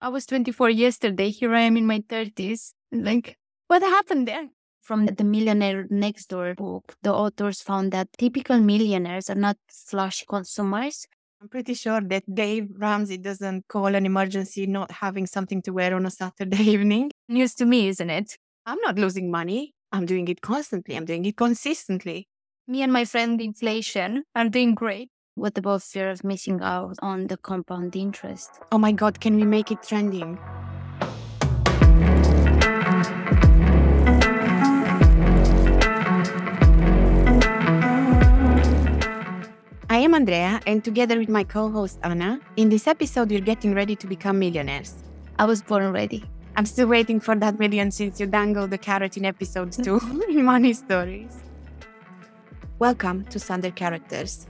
I was 24 yesterday. Here I am in my 30s. Like, what happened there? From the Millionaire Next Door book, the authors found that typical millionaires are not flashy consumers. I'm pretty sure that Dave Ramsey doesn't call an emergency not having something to wear on a Saturday evening. News to me, isn't it? I'm not losing money. I'm doing it constantly. I'm doing it consistently. Me and my friend inflation are doing great. What about fear of missing out on the compound interest? Oh my God, can we make it trending? I am Andreea, and together with my co host Ana, in this episode, we're getting ready to become millionaires. I was born ready. I'm still waiting for that million since you dangled the carrot in episode 2 in Money Stories. Welcome to Sunder Characters,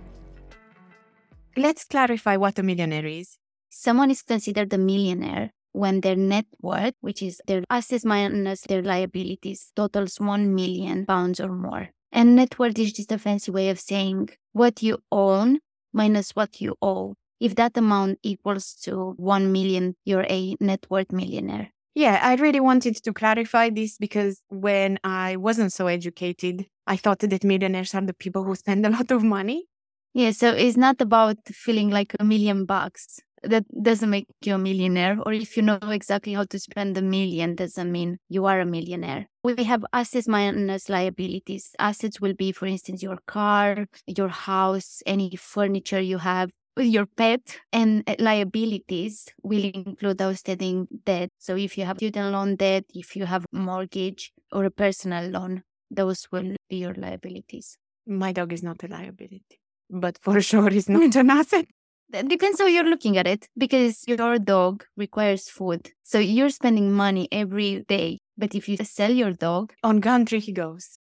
Let's clarify what a millionaire is. Someone is considered a millionaire when their net worth, which is their assets minus their liabilities, totals 1 million pounds or more. And net worth is just a fancy way of saying what you own minus what you owe. If that amount equals to 1 million, you're a net worth millionaire. Yeah, I really wanted to clarify this because when I wasn't so educated, I thought that millionaires are the people who spend a lot of money. Yeah, so it's not about feeling like a million bucks. That doesn't make you a millionaire. Or if you know exactly how to spend a million, doesn't mean you are a millionaire. We have assets minus liabilities. Assets will be, for instance, your car, your house, any furniture you have, your pet and uh, liabilities will include outstanding debt. So if you have student loan debt, if you have mortgage or a personal loan, those will be your liabilities. My dog is not a liability but for sure it's not an asset. It depends how you're looking at it because your dog requires food. So you're spending money every day. But if you sell your dog, on country he goes.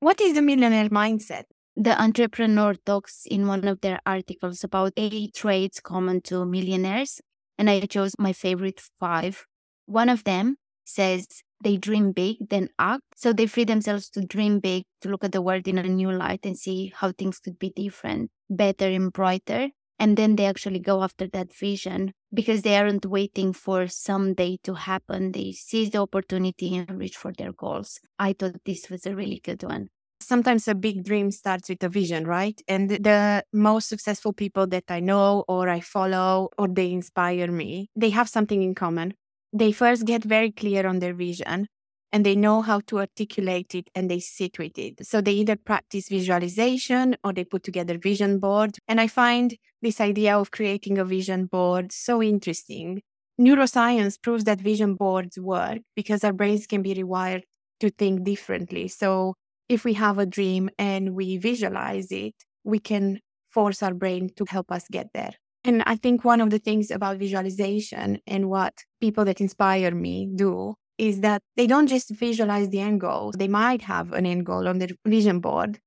What is the millionaire mindset? The entrepreneur talks in one of their articles about eight traits common to millionaires. And I chose my favorite five. One of them says they dream big, then act. So they free themselves to dream big, to look at the world in a new light and see how things could be different, better, and brighter. And then they actually go after that vision because they aren't waiting for someday to happen. They seize the opportunity and reach for their goals. I thought this was a really good one. Sometimes a big dream starts with a vision, right? And the most successful people that I know or I follow or they inspire me, they have something in common they first get very clear on their vision and they know how to articulate it and they sit with it. So they either practice visualization or they put together vision boards. And I find this idea of creating a vision board so interesting. Neuroscience proves that vision boards work because our brains can be rewired to think differently. So if we have a dream and we visualize it, we can force our brain to help us get there. And I think one of the things about visualization and what people that inspire me do is that they don't just visualize the end goal. They might have an end goal on their vision board,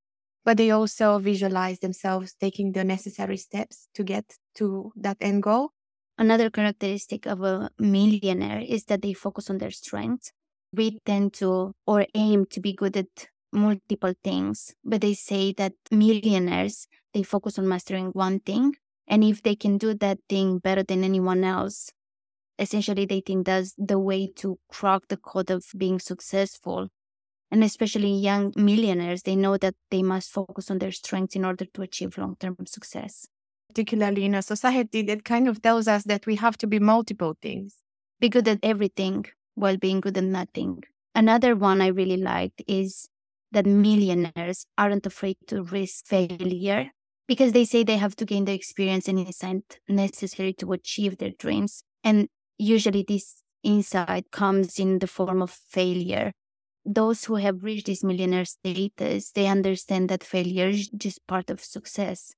but they also visualize themselves taking the necessary steps to get to that end goal. Another characteristic of a millionaire is that they focus on their strengths. We tend to or aim to be good at multiple things, but they say that millionaires, they focus on mastering one thing and if they can do that thing better than anyone else, essentially they think that's the way to crack the code of being successful. And especially young millionaires, they know that they must focus on their strengths in order to achieve long term success. Particularly in a society that kind of tells us that we have to be multiple things. Be good at everything while being good at nothing. Another one I really liked is that millionaires aren't afraid to risk failure because they say they have to gain the experience and insight necessary to achieve their dreams. And usually this insight comes in the form of failure. Those who have reached this millionaire status, they understand that failure is just part of success.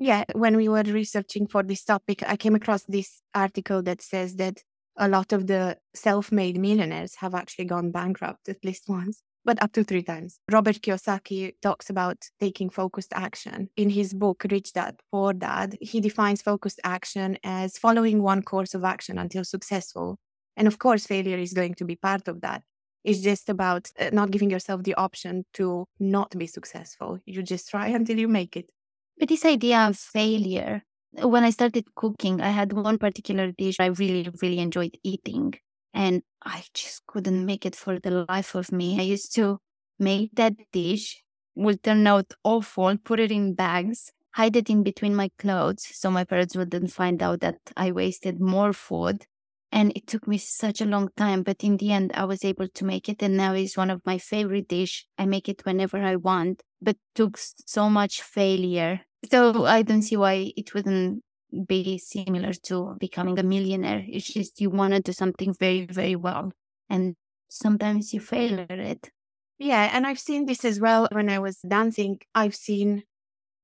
Yeah, when we were researching for this topic, I came across this article that says that a lot of the self made millionaires have actually gone bankrupt at least once but up to three times. Robert Kiyosaki talks about taking focused action. In his book, Rich Dad, Poor Dad, he defines focused action as following one course of action until successful. And of course, failure is going to be part of that. It's just about uh, not giving yourself the option to not be successful. You just try until you make it. But this idea of failure, When I started cooking, I had one particular dish I really, really enjoyed eating. And I just couldn't make it for the life of me. I used to make that dish, would turn out awful, put it in bags, hide it in between my clothes so my parents wouldn't find out that I wasted more food. And it took me such a long time, but in the end, I was able to make it. And now it's one of my favorite dish. I make it whenever I want, but took so much failure. So I don't see why it wouldn't be similar to becoming a millionaire. It's just you want to do something very, very well. And sometimes you fail at it. Yeah. And I've seen this as well when I was dancing. I've seen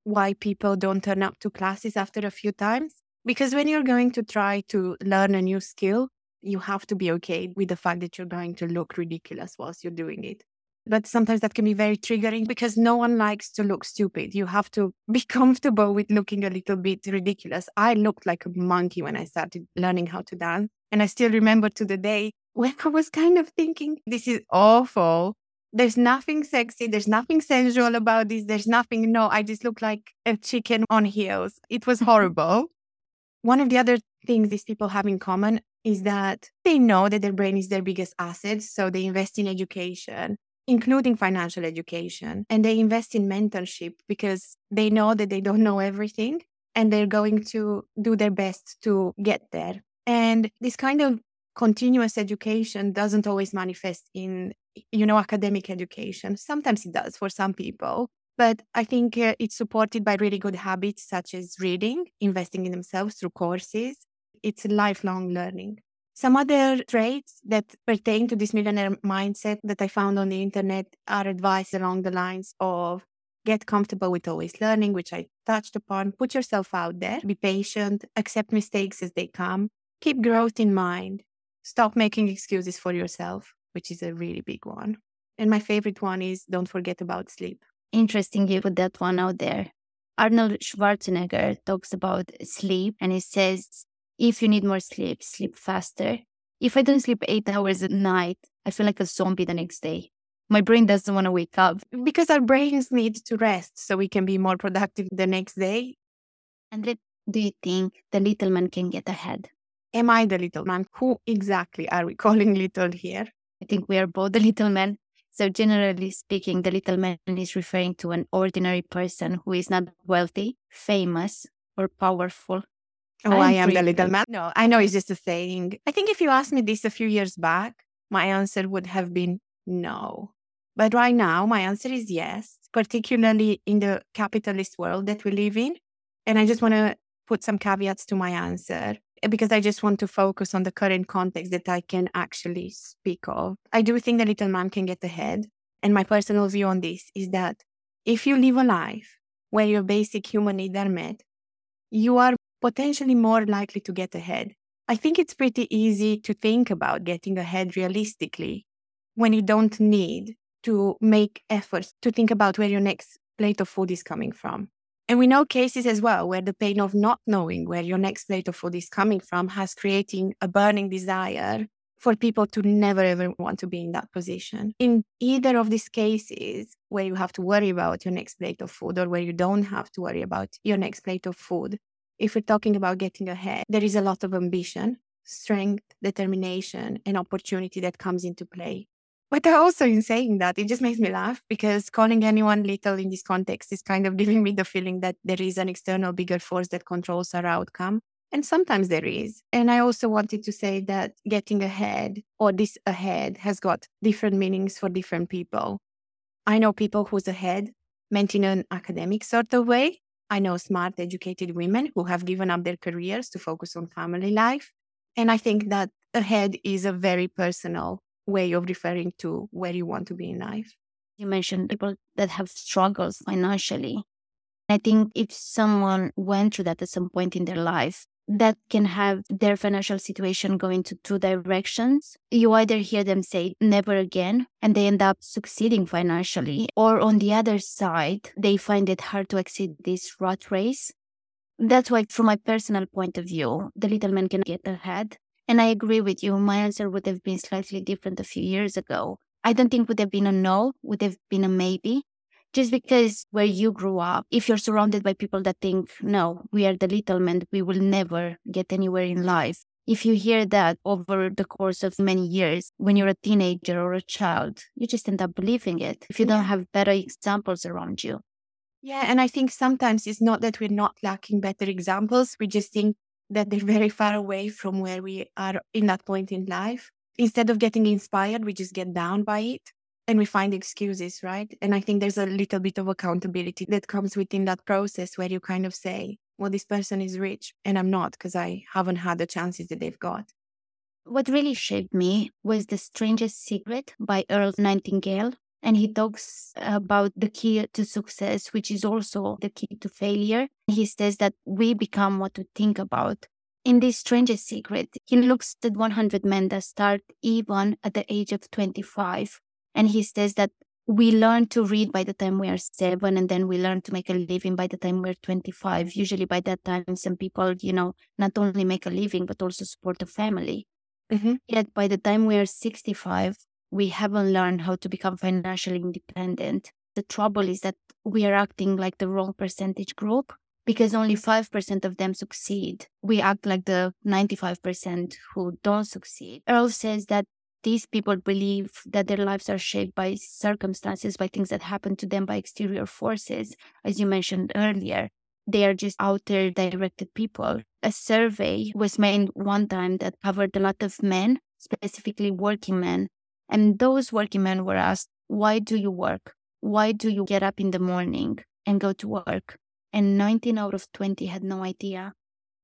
why people don't turn up to classes after a few times. Because when you're going to try to learn a new skill, you have to be okay with the fact that you're going to look ridiculous whilst you're doing it. But sometimes that can be very triggering because no one likes to look stupid. You have to be comfortable with looking a little bit ridiculous. I looked like a monkey when I started learning how to dance. And I still remember to the day when I was kind of thinking, this is awful. There's nothing sexy. There's nothing sensual about this. There's nothing. No, I just look like a chicken on heels. It was horrible. One of the other things these people have in common is that they know that their brain is their biggest asset. So they invest in education, including financial education, and they invest in mentorship because they know that they don't know everything and they're going to do their best to get there. And this kind of continuous education doesn't always manifest in you know academic education. Sometimes it does for some people but i think uh, it's supported by really good habits such as reading investing in themselves through courses. It's lifelong learning some other traits that pertain to this millionaire mindset that i found on the internet are advice along the lines of get comfortable with always learning which i touched upon put yourself out there be patient accept mistakes as they come keep growth in mind Stop making excuses for yourself, which is a really big one. And my favorite one is don't forget about sleep. Interesting you put that one out there. Arnold Schwarzenegger talks about sleep and he says, if you need more sleep, sleep faster. If I don't sleep eight hours at night, I feel like a zombie the next day. My brain doesn't want to wake up. Because our brains need to rest so we can be more productive the next day. And do you think the little man can get ahead? Am I the little man? Who exactly are we calling little here? I think we are both the little man. So, generally speaking, the little man is referring to an ordinary person who is not wealthy, famous, or powerful. Oh, I'm I am the little man. No, I know it's just a saying. I think if you asked me this a few years back, my answer would have been no. But right now, my answer is yes, particularly in the capitalist world that we live in. And I just want to put some caveats to my answer eh, because I just want to focus on the current context that I can actually speak of. I do think the little man can get ahead. And my personal view on this is that if you live a life where your basic human needs are met, you are potentially more likely to get ahead. I think it's pretty easy to think about getting ahead realistically when you don't need to make efforts to think about where your next plate of food is coming from. And we know cases as well where the pain of not knowing where your next plate of food is coming from has creating a burning desire for people to never ever want to be in that position. In either of these cases where you have to worry about your next plate of food or where you don't have to worry about your next plate of food, if we're talking about getting ahead, there is a lot of ambition, strength, determination, and opportunity that comes into play. But also in saying that, it just makes me laugh because calling anyone little in this context is kind of giving me the feeling that there is an external bigger force that controls our outcome. And sometimes there is. And I also wanted to say that getting ahead or this ahead has got different meanings for different people. I know people who's ahead meant in an academic sort of way. I know smart, educated women who have given up their careers to focus on family life. And I think that ahead is a very personal way of referring to where you want to be in life. You mentioned people that have struggles financially. I think if someone went through that at some point in their life, that can have their financial situation go into two directions. You either hear them say never again and they end up succeeding financially, or on the other side, they find it hard to exit this rat race. That's why, from my personal point of view, the little man can get ahead and I agree with you. My answer would have been slightly different a few years ago. I don't think would have been a no, would have been a maybe. Just because where you grew up, if you're surrounded by people that think, no, we are the little men, we will never get anywhere in life. If you hear that over the course of many years, when you're a teenager or a child, you just end up believing it if you don't have better examples around you. Yeah, and I think sometimes it's not that we're not lacking better examples. We just think that they're very far away from where we are in that point in life. Instead of getting inspired, we just get down by it and we find excuses, right? And I think there's a little bit of accountability that comes within that process where you kind of say, well, this person is rich and I'm not because I haven't had the chances that they've got. What really shaped me was The Strangest Secret by Earl Nightingale. And he talks about the key to success, which is also the key to failure. He says that we become what we think about. In this strangest secret, he looks at 100 men that start even at the age of 25 and he says that we learn to read by the time we are seven, and then we learn to make a living by the time we're 25. Usually, by that time, some people, you know, not only make a living, but also support a family. Mm-hmm. Yet, by the time we are 65, we haven't learned how to become financially independent. The trouble is that we are acting like the wrong percentage group because only 5% of them succeed. We act like the 95% who don't succeed. Earl says that these people believe that their lives are shaped by circumstances, by things that happen to them by exterior forces, as you mentioned earlier. They are just outer directed people. A survey was made one time that covered a lot of men, specifically working men. And those working men were asked, Why do you work? Why do you get up in the morning and go to work? And 19 out of 20 had no idea.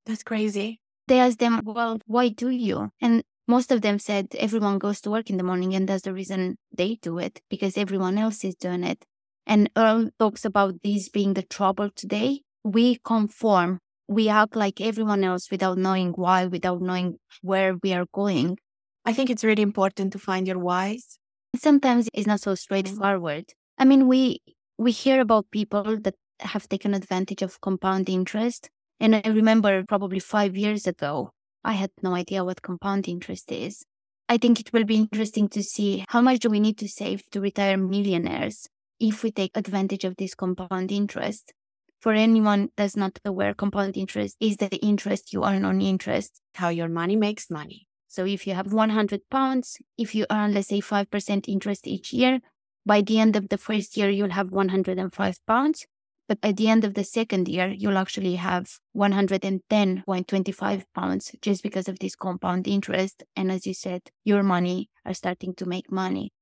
That's crazy. They asked them, Well, why do you? And most of them said everyone goes to work in the morning and that's the reason they do it because everyone else is doing it. And Earl talks about this being the trouble today. We conform, we act like everyone else without knowing why, without knowing where we are going. I think it's really important to find your whys. Sometimes it's not so mm-hmm. straightforward. I mean, we we hear about people that have taken advantage of compound interest. And I remember probably five years ago, I had no idea what compound interest is. I think it will be interesting to see how much do we need to save to retire millionaires if we take advantage of this compound interest. For anyone that's not aware, compound interest is the interest you earn on interest. How your money makes money. So if you have 100 pounds, if you earn, let's say, 5% interest each year, by the end of the first year, you'll have 105 pounds. But at the end of the second year, you'll actually have 110.25 pounds just because of this compound interest. And as you said, your money are starting to make money.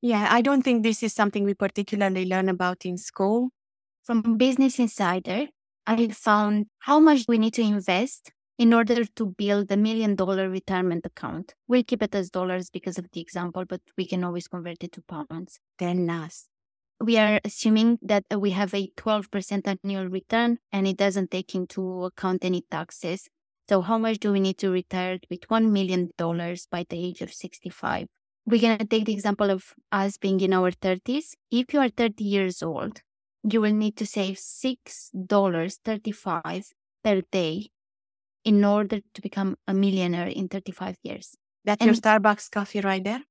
Yeah, I don't think this is something we particularly learn about in school. From Business Insider, I found how much we need to invest in order to build a million dollar retirement account. We'll keep it as dollars because of the example, but we can always convert it to pounds. Then us we are assuming that we have a 12% annual return and it doesn't take into account any taxes. So how much do we need to retire with $1 million by the age of 65? We're going to take the example of us being in our 30s. If you are 30 years old, you will need to save $6.35 per day in order to become a millionaire in 35 years. That's and your Starbucks coffee right there?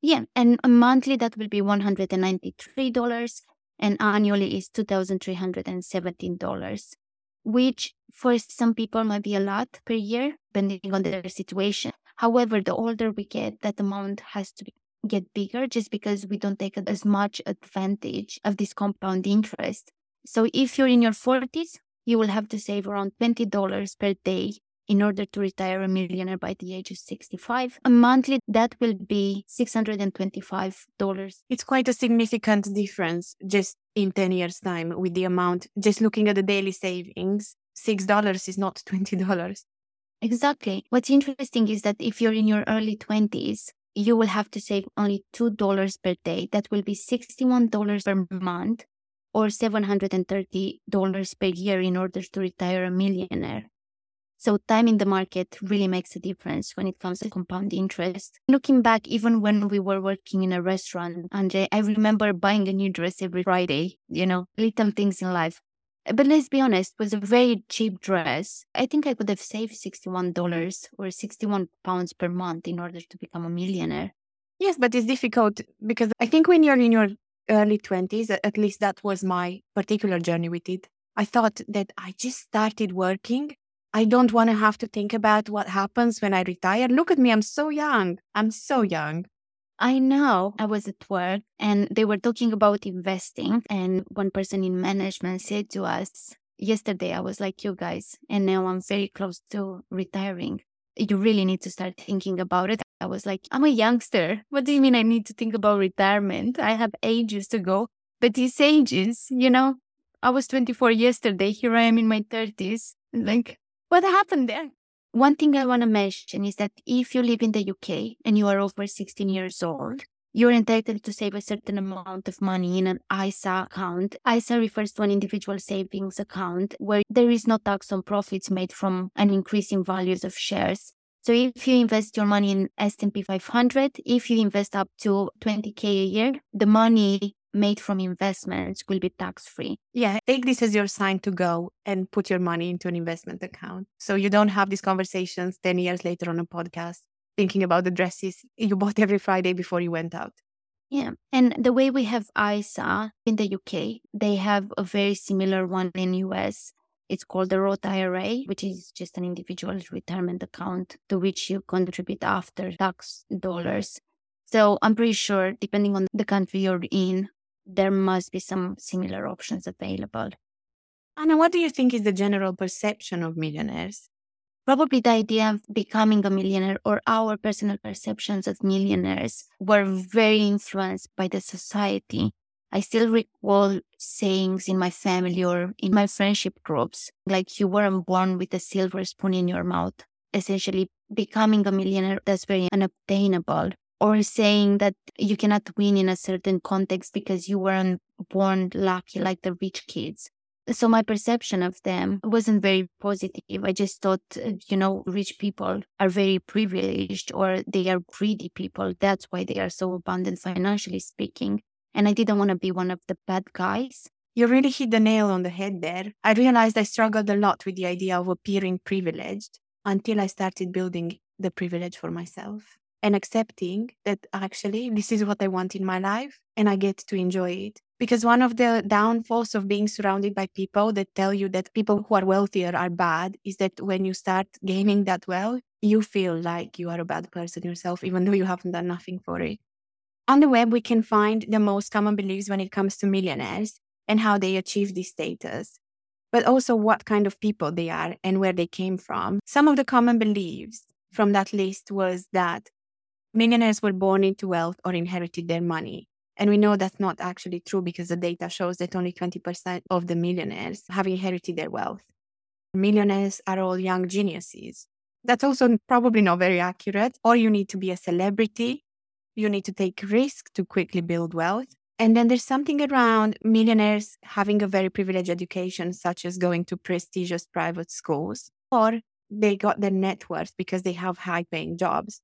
Yeah, and monthly that will be $193 and annually is $2,317, which for some people might be a lot per year, depending on their situation. However, the older we get, that amount has to get bigger just because we don't take as much advantage of this compound interest. So if you're in your 40s, you will have to save around $20 per day in order to retire a millionaire by the age of 65. A monthly, that will be $625. It's quite a significant difference just in 10 years' time with the amount, just looking at the daily savings. $6 is not $20. Exactly. What's interesting is that if you're in your early 20s, you will have to save only $2 per day. That will be $61 per month or $730 per year in order to retire a millionaire. So time in the market really makes a difference when it comes to compound interest. Looking back, even when we were working in a restaurant, Andre, I remember buying a new dress every Friday, you know, little things in life. But let's be honest, it was a very cheap dress. I think I could have saved $61 or 61 pounds per month in order to become a millionaire. Yes, but it's difficult because I think when you're in your early 20s, at least that was my particular journey with it. I thought that I just started working. I don't want to have to think about what happens when I retire. Look at me, I'm so young. I'm so young. I know I was at work and they were talking about investing. And one person in management said to us, Yesterday, I was like you guys, and now I'm very close to retiring. You really need to start thinking about it. I was like, I'm a youngster. What do you mean I need to think about retirement? I have ages to go. But these ages, you know, I was 24 yesterday. Here I am in my 30s. Like, what happened there? One thing I want to mention is that if you live in the UK and you are over 16 years old, you're entitled to save a certain amount of money in an ISA account. ISA refers to an individual savings account where there is no tax on profits made from an increase in values of shares. So if you invest your money in S&P 500, if you invest up to 20k a year, the money made from investments will be tax free. Yeah, take this as your sign to go and put your money into an investment account. So you don't have these conversations 10 years later on a podcast thinking about the dresses you bought every Friday before you went out. Yeah. And the way we have ISA in the UK, they have a very similar one in US. It's called the Roth IRA, which is just an individual retirement account to which you contribute after tax dollars. So I'm pretty sure, depending on the country you're in, there must be some similar options available. Ana, what do you think is the general perception of millionaires? Probably the idea of becoming a millionaire or our personal perceptions of millionaires were very influenced by the society. I still recall sayings in my family or in my friendship groups, like you weren't born with a silver spoon in your mouth. Essentially, becoming a millionaire, that's very unobtainable or saying that you cannot win in a certain context because you weren't born lucky like the rich kids. So my perception of them wasn't very positive. I just thought, uh, you know, rich people are very privileged or they are greedy people. That's why they are so abundant financially speaking. And I didn't want to be one of the bad guys. You really hit the nail on the head there. I realized I struggled a lot with the idea of appearing privileged until I started building the privilege for myself and accepting that actually this is what I want in my life and I get to enjoy it. Because one of the downfalls of being surrounded by people that tell you that people who are wealthier are bad is that when you start gaining that wealth, you feel like you are a bad person yourself, even though you haven't done nothing for it. On the web, we can find the most common beliefs when it comes to millionaires and how they achieve this status, but also what kind of people they are and where they came from. Some of the common beliefs from that list was that millionaires were born into wealth or inherited their money. And we know that's not actually true because the data shows that only 20% of the millionaires have inherited their wealth. Millionaires are all young geniuses. That's also probably not very accurate. Or you need to be a celebrity. You need to take risk to quickly build wealth. And then there's something around millionaires having a very privileged education, such as going to prestigious private schools, or they got their net worth because they have high paying jobs.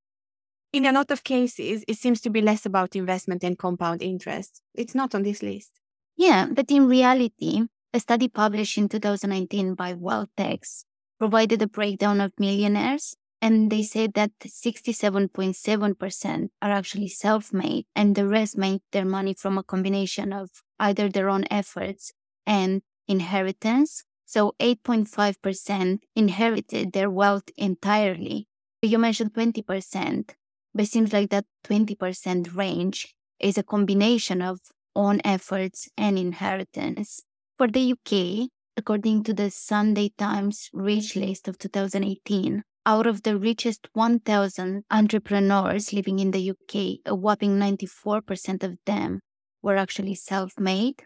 In a lot of cases, it seems to be less about investment and compound interest. It's not on this list. Yeah, but in reality, a study published in 2019 by WealthX provided a breakdown of millionaires, and they said that 67.7% are actually self made, and the rest made their money from a combination of either their own efforts and inheritance. So 8.5% inherited their wealth entirely. You mentioned 20% but it seems like that 20% range is a combination of own efforts and inheritance. For the UK, according to the Sunday Times Rich List of 2018, out of the richest 1,000 entrepreneurs living in the UK, a whopping 94% of them were actually self made.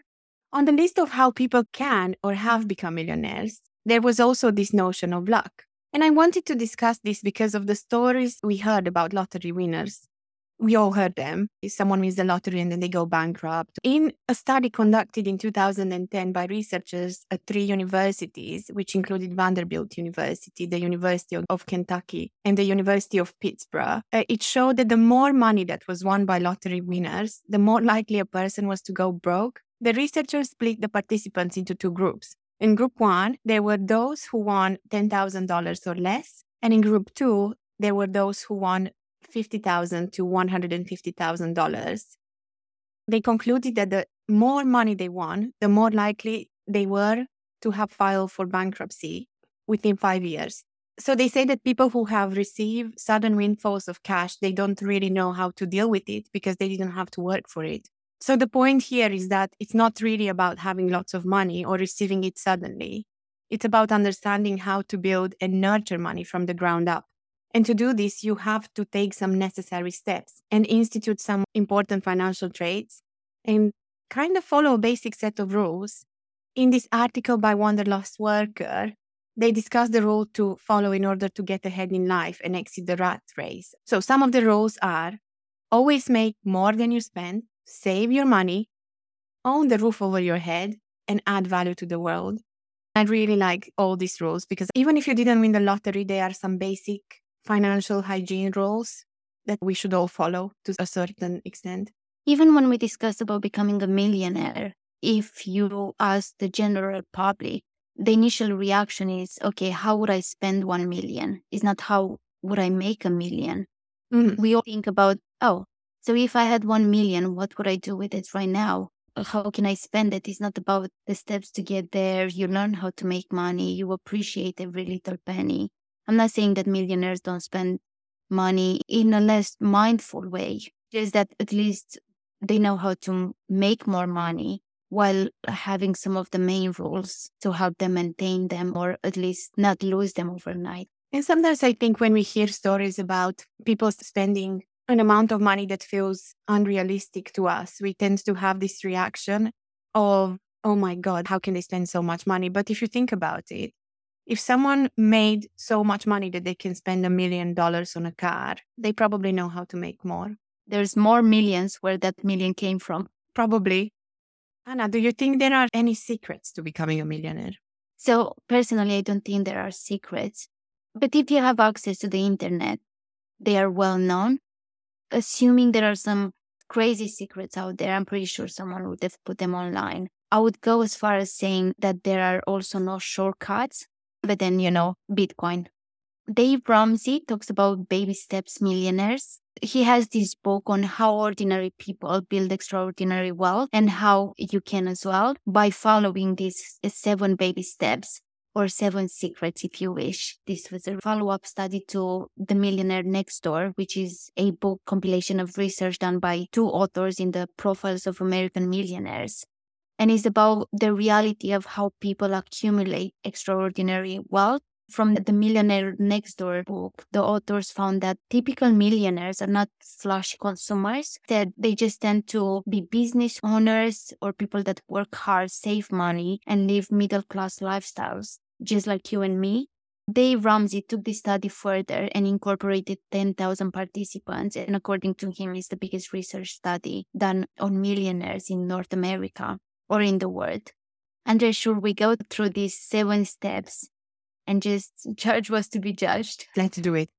On the list of how people can or have become millionaires, there was also this notion of luck. And I wanted to discuss this because of the stories we heard about lottery winners. We all heard them. Someone wins the lottery and then they go bankrupt. In a study conducted in 2010 by researchers at three universities, which included Vanderbilt University, the University of Kentucky, and the University of Pittsburgh, uh, it showed that the more money that was won by lottery winners, the more likely a person was to go broke. The researchers split the participants into two groups. In group one, there were those who won $10,000 or less. And in group two, there were those who won 50,000 to $150,000. they concluded that the more money they won, the more likely they were to have filed for bankruptcy within five years. So they say that people who have received sudden windfalls of cash, they don't really know how to deal with it because they didn't have to work for it. So the point here is that it's not really about having lots of money or receiving it suddenly. It's about understanding how to build and nurture money from the ground up. And to do this, you have to take some necessary steps and institute some important financial traits and kind of follow a basic set of rules. In this article by Wanderlust Worker, they discuss the rule to follow in order to get ahead in life and exit the rat race. So some of the rules are always make more than you spend, save your money, own the roof over your head, and add value to the world. I really like all these rules because even if you didn't win the lottery, there are some basic financial hygiene rules that we should all follow to a certain extent. Even when we discuss about becoming a millionaire, if you ask the general public, the initial reaction is, okay, how would I spend 1 million? It's not how would I make a 1000000 Mhm. We all think about, oh, so if I had 1 million, what would I do with it right now? Uh, How can I spend it? It's not about the steps to get there. You learn how to make money. You appreciate every little penny. I'm not saying that millionaires don't spend money in a less mindful way, just that at least they know how to make more money while having some of the main rules to help them maintain them or at least not lose them overnight. And sometimes I think when we hear stories about people spending an amount of money that feels unrealistic to us, we tend to have this reaction of, oh my God, how can they spend so much money? But if you think about it, if someone made so much money that they can spend a million dollars on a car, they probably know how to make more. There's more millions where that million came from. Probably. Ana, do you think there are any secrets to becoming a millionaire? So personally, I don't think there are secrets. But if you have access to the internet, they are well known. Assuming there are some crazy secrets out there, I'm pretty sure someone would have put them online. I would go as far as saying that there are also no shortcuts, but then, you know, Bitcoin. Dave Ramsey talks about baby steps millionaires. He has this book on how ordinary people build extraordinary wealth and how you can as well by following these seven baby steps or seven secrets if you wish. This was a follow up study to The Millionaire Next Door, which is a book compilation of research done by two authors in the profiles of American millionaires. And it's about the reality of how people accumulate extraordinary wealth from the Millionaire Next Door book, the authors found that typical millionaires are not flashy consumers. That they just tend to be business owners or people that work hard, save money, and live middle class lifestyles, just like you and me. Dave Ramsey took this study further and incorporated 10,000 participants, and according to him, is the biggest research study done on millionaires in North America or in the world. Andre, should we go through these seven steps and just judge was to be judged. Let's do it.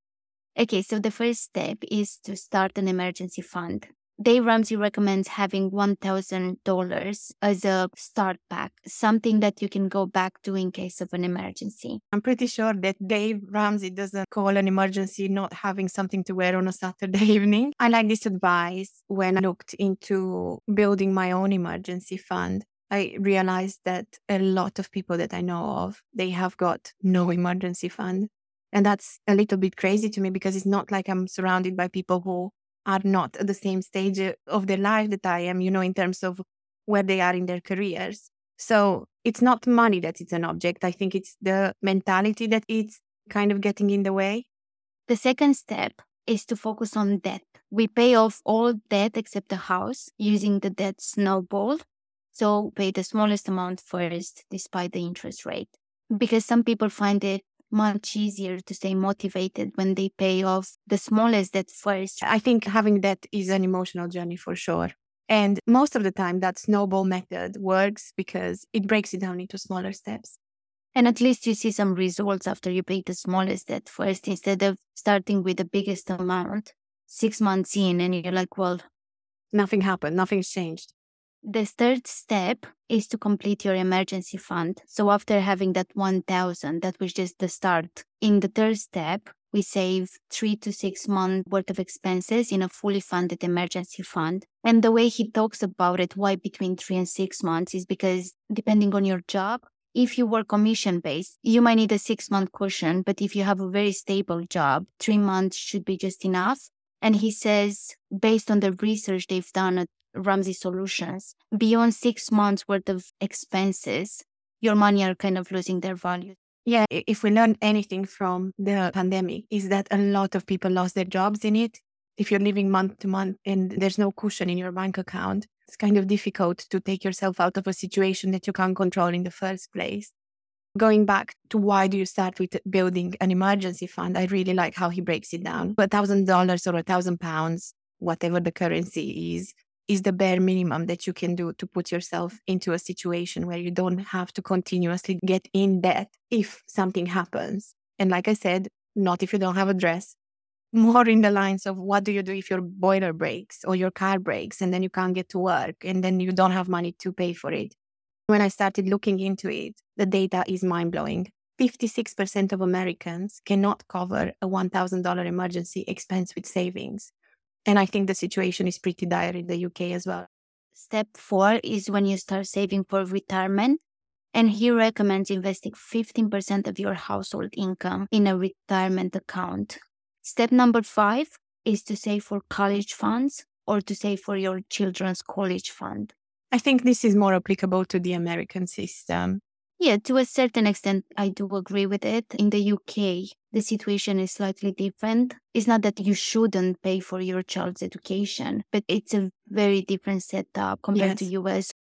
Okay, so the first step is to start an emergency fund. Dave Ramsey recommends having $1,000 as a start pack, something that you can go back to in case of an emergency. I'm pretty sure that Dave Ramsey doesn't call an emergency not having something to wear on a Saturday evening. I like this advice when I looked into building my own emergency fund. I realized that a lot of people that I know of, they have got no emergency fund. And that's a little bit crazy to me because it's not like I'm surrounded by people who are not at the same stage of their life that I am, you know, in terms of where they are in their careers. So it's not money that is an object. I think it's the mentality that it's kind of getting in the way. The second step is to focus on debt. We pay off all debt except the house using the debt snowball. So pay the smallest amount first, despite the interest rate. Because some people find it much easier to stay motivated when they pay off the smallest debt first. I think having that is an emotional journey for sure. And most of the time, that snowball method works because it breaks it down into smaller steps. And at least you see some results after you pay the smallest debt first instead of starting with the biggest amount six months in and you're like, well, Nothing happened, nothing's changed. The third step is to complete your emergency fund. So after having that 1000, that was just the start. In the third step, we save three to six months worth of expenses in a fully funded emergency fund. And the way he talks about it, why between three and six months is because depending on your job, if you work commission based, you might need a six month cushion. But if you have a very stable job, three months should be just enough. And he says, based on the research they've done at Ramsey Solutions, beyond six months worth of expenses, your money are kind of losing their value. Yeah, if we learn anything from the pandemic, is that a lot of people lost their jobs in it. If you're living month to month and there's no cushion in your bank account, it's kind of difficult to take yourself out of a situation that you can't control in the first place. Going back to why do you start with building an emergency fund, I really like how he breaks it down. A thousand dollars or a thousand pounds, whatever the currency is, is the bare minimum that you can do to put yourself into a situation where you don't have to continuously get in debt if something happens. And like I said, not if you don't have a dress, more in the lines of what do you do if your boiler breaks or your car breaks and then you can't get to work and then you don't have money to pay for it. When I started looking into it, the data is mind blowing. 56% of Americans cannot cover a $1,000 emergency expense with savings. And I think the situation is pretty dire in the UK as well. Step four is when you start saving for retirement. And he recommends investing 15% of your household income in a retirement account. Step number five is to save for college funds or to save for your children's college fund. I think this is more applicable to the American system. Yeah, to a certain extent, I do agree with it. In the UK, the situation is slightly different. It's not that you shouldn't pay for your child's education, but it's a very different setup compared yes. to US.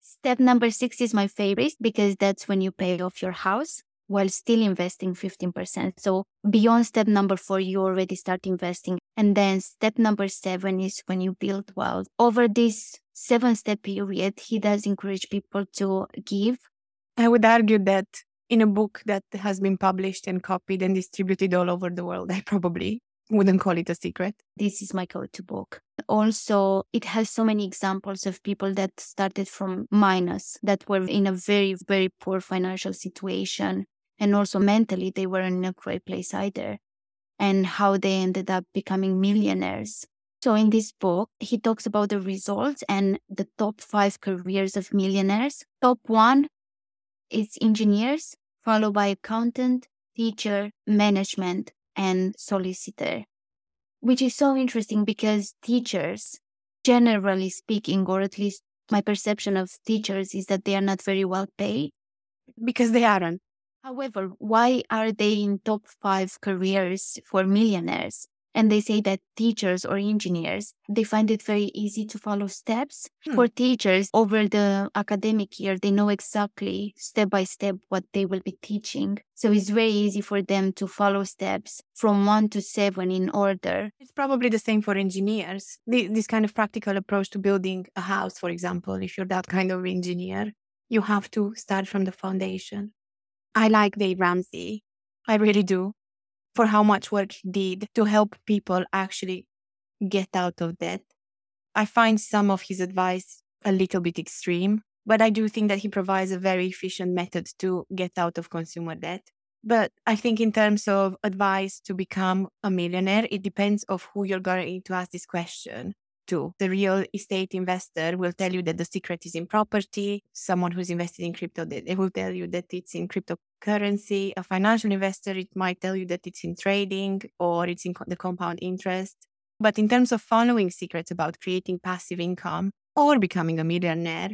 Step number six is my favorite because that's when you pay off your house while still investing 15%. So beyond step number four, you already start investing. And then step number seven is when you build wealth. Over this seven step period, he does encourage people to give I would argue that in a book that has been published and copied and distributed all over the world, I probably wouldn't call it a secret. This is my go to book. Also, it has so many examples of people that started from minus, that were in a very, very poor financial situation. And also mentally, they weren't in a great place either. And how they ended up becoming millionaires. So, in this book, he talks about the results and the top five careers of millionaires. Top one it's engineers, followed by accountant, teacher, management, and solicitor. Which is so interesting because teachers, generally speaking, or at least my perception of teachers is that they are not very well paid. Because they aren't. However, why are they in top five careers for millionaires? And they say that teachers or engineers they find it very easy to follow steps. Hmm. for teachers over the academic year they know exactly step by step what they will be teaching. So it's very easy for them to follow steps from 1 to 7 in order. It's probably the same for engineers. This kind of practical approach to building a house for example if you're that kind of engineer you have to start from the foundation. I like dave ramsey. I really do for how much work he did to help people actually get out of debt. I find some of his advice a little bit extreme, but I do think that he provides a very efficient method to get out of consumer debt. But I think in terms of advice to become a millionaire, it depends of who you're going to ask this question to. The real estate investor will tell you that the secret is in property. Someone who's invested in crypto, they will tell you that it's in cryptocurrency. A financial investor, it might tell you that it's in trading or it's in the compound interest. But in terms of following secrets about creating passive income or becoming a millionaire,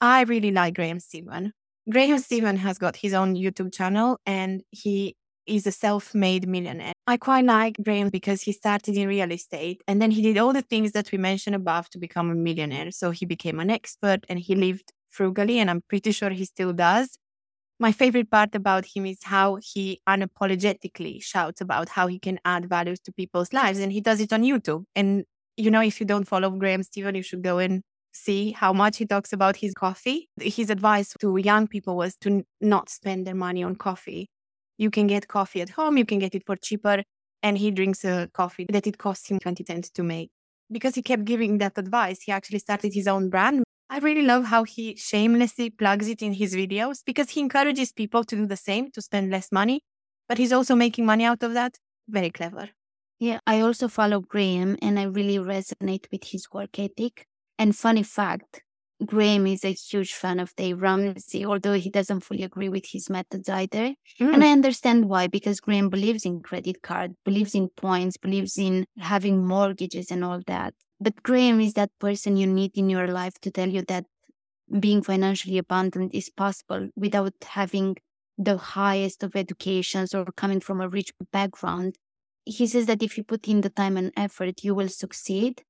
I really like Graham Stephan. Graham Stephan has got his own YouTube channel and he is a self made millionaire. I quite like Graham because he started in real estate and then he did all the things that we mentioned above to become a millionaire. So he became an expert and he lived frugally, and I'm pretty sure he still does. My favorite part about him is how he unapologetically shouts about how he can add values to people's lives, and he does it on YouTube. And you know, if you don't follow Graham Stephan, you should go and see how much he talks about his coffee. His advice to young people was to not spend their money on coffee you can get coffee at home, you can get it for cheaper. And he drinks a coffee that it costs him 20 cents to make. Because he kept giving that advice, he actually started his own brand. I really love how he shamelessly plugs it in his videos because he encourages people to do the same, to spend less money, but he's also making money out of that. Very clever. Yeah, I also follow Graham and I really resonate with his work ethic. And funny fact, Graham is a huge fan of Dave Ramsey, although he doesn't fully agree with his methods either. Mm. And I understand why, because Graham believes in credit card, believes in points, believes in having mortgages and all that. But Graham is that person you need in your life to tell you that being financially abundant is possible without having the highest of educations or coming from a rich background. He says that if you put in the time and effort, you will succeed.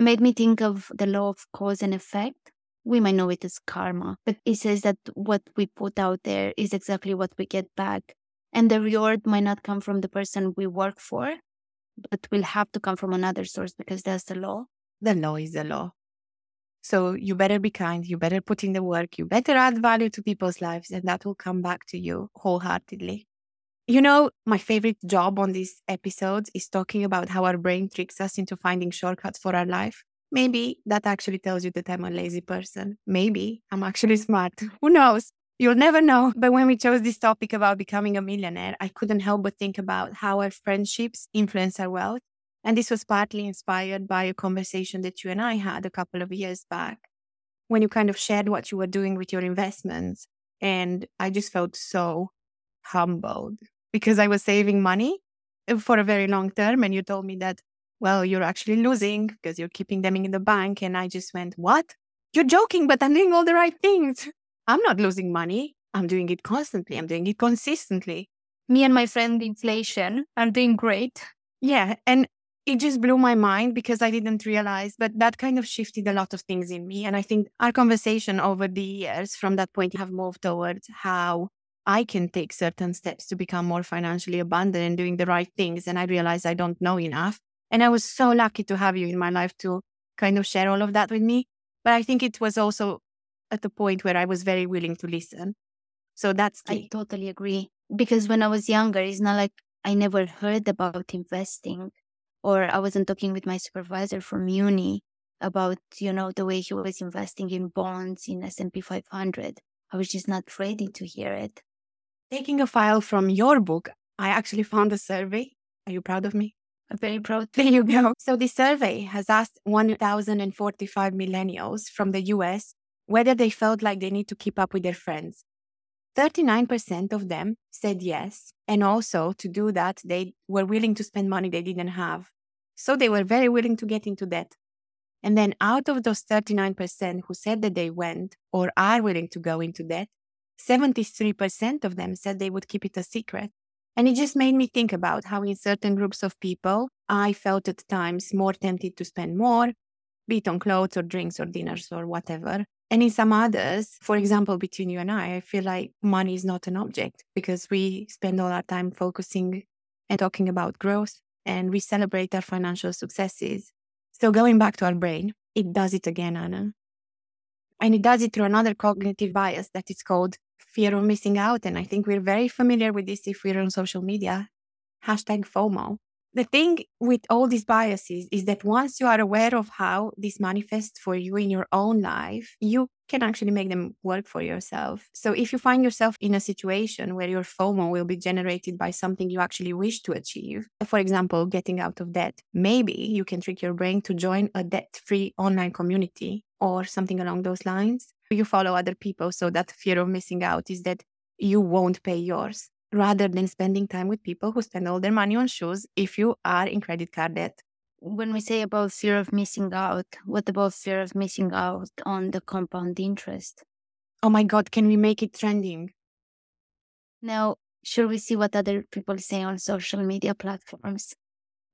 Made me think of the law of cause and effect. We might know it as karma, but it says that what we put out there is exactly what we get back. And the reward might not come from the person we work for, but will have to come from another source because that's the law. The law is the law. So you better be kind, you better put in the work, you better add value to people's lives, and that will come back to you wholeheartedly. You know, my favorite job on these episodes is talking about how our brain tricks us into finding shortcuts for our life. Maybe that actually tells you that I'm a lazy person. Maybe I'm actually smart. Who knows? You'll never know. But when we chose this topic about becoming a millionaire, I couldn't help but think about how our friendships influence our wealth and this was partly inspired by a conversation that you and I had a couple of years back when you kind of shared what you were doing with your investments. And I just felt so humbled because I was saving money uh, for a very long term. And you told me that, well, you're actually losing because you're keeping them in the bank. And I just went, what? You're joking, but I'm doing all the right things. I'm not losing money. I'm doing it constantly. I'm doing it consistently. Me and my friend inflation are doing great. Yeah. And it just blew my mind because I didn't realize, but that kind of shifted a lot of things in me. And I think our conversation over the years from that point have moved towards how I can take certain steps to become more financially abundant and doing the right things. And I realized I don't know enough. And I was so lucky to have you in my life to kind of share all of that with me. But I think it was also at the point where I was very willing to listen. So that's I totally agree. Because when I was younger, it's not like I never heard about investing or I wasn't talking with my supervisor from uni about, you know, the way he was investing in bonds in S&P 500. I was just not ready to hear it. Taking a file from your book, I actually found a survey. Are you proud of me? I'm very proud. There you go. So the survey has asked 1,045 millennials from the US whether they felt like they need to keep up with their friends. 39% of them said yes. And also to do that, they were willing to spend money they didn't have. So they were very willing to get into debt. And then out of those 39% who said that they went or are willing to go into debt, 73% of them said they would keep it a secret. And it just made me think about how in certain groups of people, I felt at times more tempted to spend more, be it on clothes or drinks or dinners or whatever, and in some others, for example, between you and I, I feel like money is not an object because we spend all our time focusing and talking about growth and we celebrate our financial successes. So going back to our brain, it does it again, Ana. And it does it through another cognitive bias that is called fear of missing out. And I think we're very familiar with this if we're on social media. Hashtag FOMO the thing with all these biases is that once you are aware of how this manifests for you in your own life, you can actually make them work for yourself. So if you find yourself in a situation where your FOMO will be generated by something you actually wish to achieve, for example, getting out of debt, maybe you can trick your brain to join a debt free online community or something along those lines. You follow other people so that fear of missing out is that you won't pay yours rather than spending time with people who spend all their money on shoes if you are in credit card debt. When we say about fear of missing out, what about fear of missing out on the compound interest? Oh my God, can we make it trending? Now, should we see what other people say on social media platforms?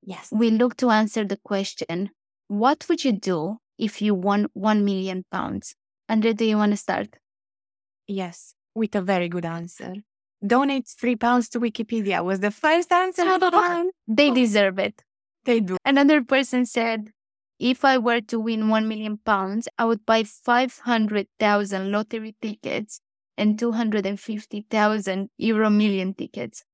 Yes. We look to answer the question what would you do if you won 1 million pounds? Andreea, do you want to start? Yes, with a very good answer donate three pounds to Wikipedia was the first answer. they deserve it. They do. Another person said, if I were to win 1 million pounds, I would buy 500,000 lottery tickets and 250,000 Euro million tickets.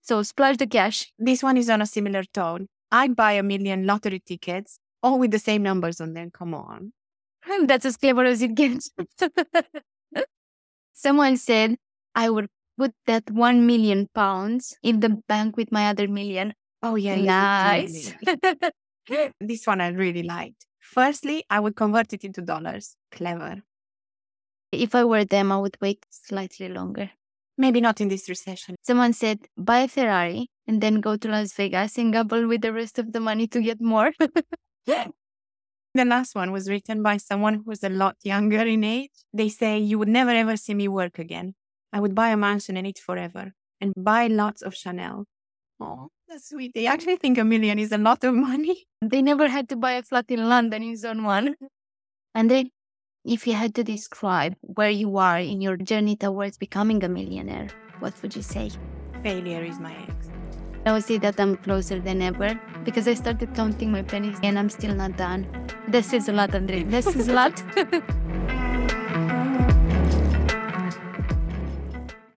So splash the cash. This one is on a similar tone. I'd buy a million lottery tickets, all with the same numbers on them. Come on. That's as clever as it gets. Someone said, I would put that 1 million pounds in the bank with my other million. Oh, yeah. Nice. this one I really liked. Firstly, I would convert it into dollars. Clever. if I were them, I would wait slightly longer. Maybe not in this recession. Someone said, buy a Ferrari and then go to Las Vegas and gamble with the rest of the money to get more. The last one was written by someone who's a lot younger in age. They say, You would never ever see me work again. I would buy a mansion and eat forever and buy lots of Chanel. Oh, that's sweet. They actually think a million is a lot of money. they never had to buy a flat in London in Zone 1. And then, if you had to describe where you are in your journey towards becoming a millionaire, what would you say? Failure is my ex. I say that I'm closer than ever because I started counting my pennies and I'm still not done. This is a lot, Andreea. This is a lot.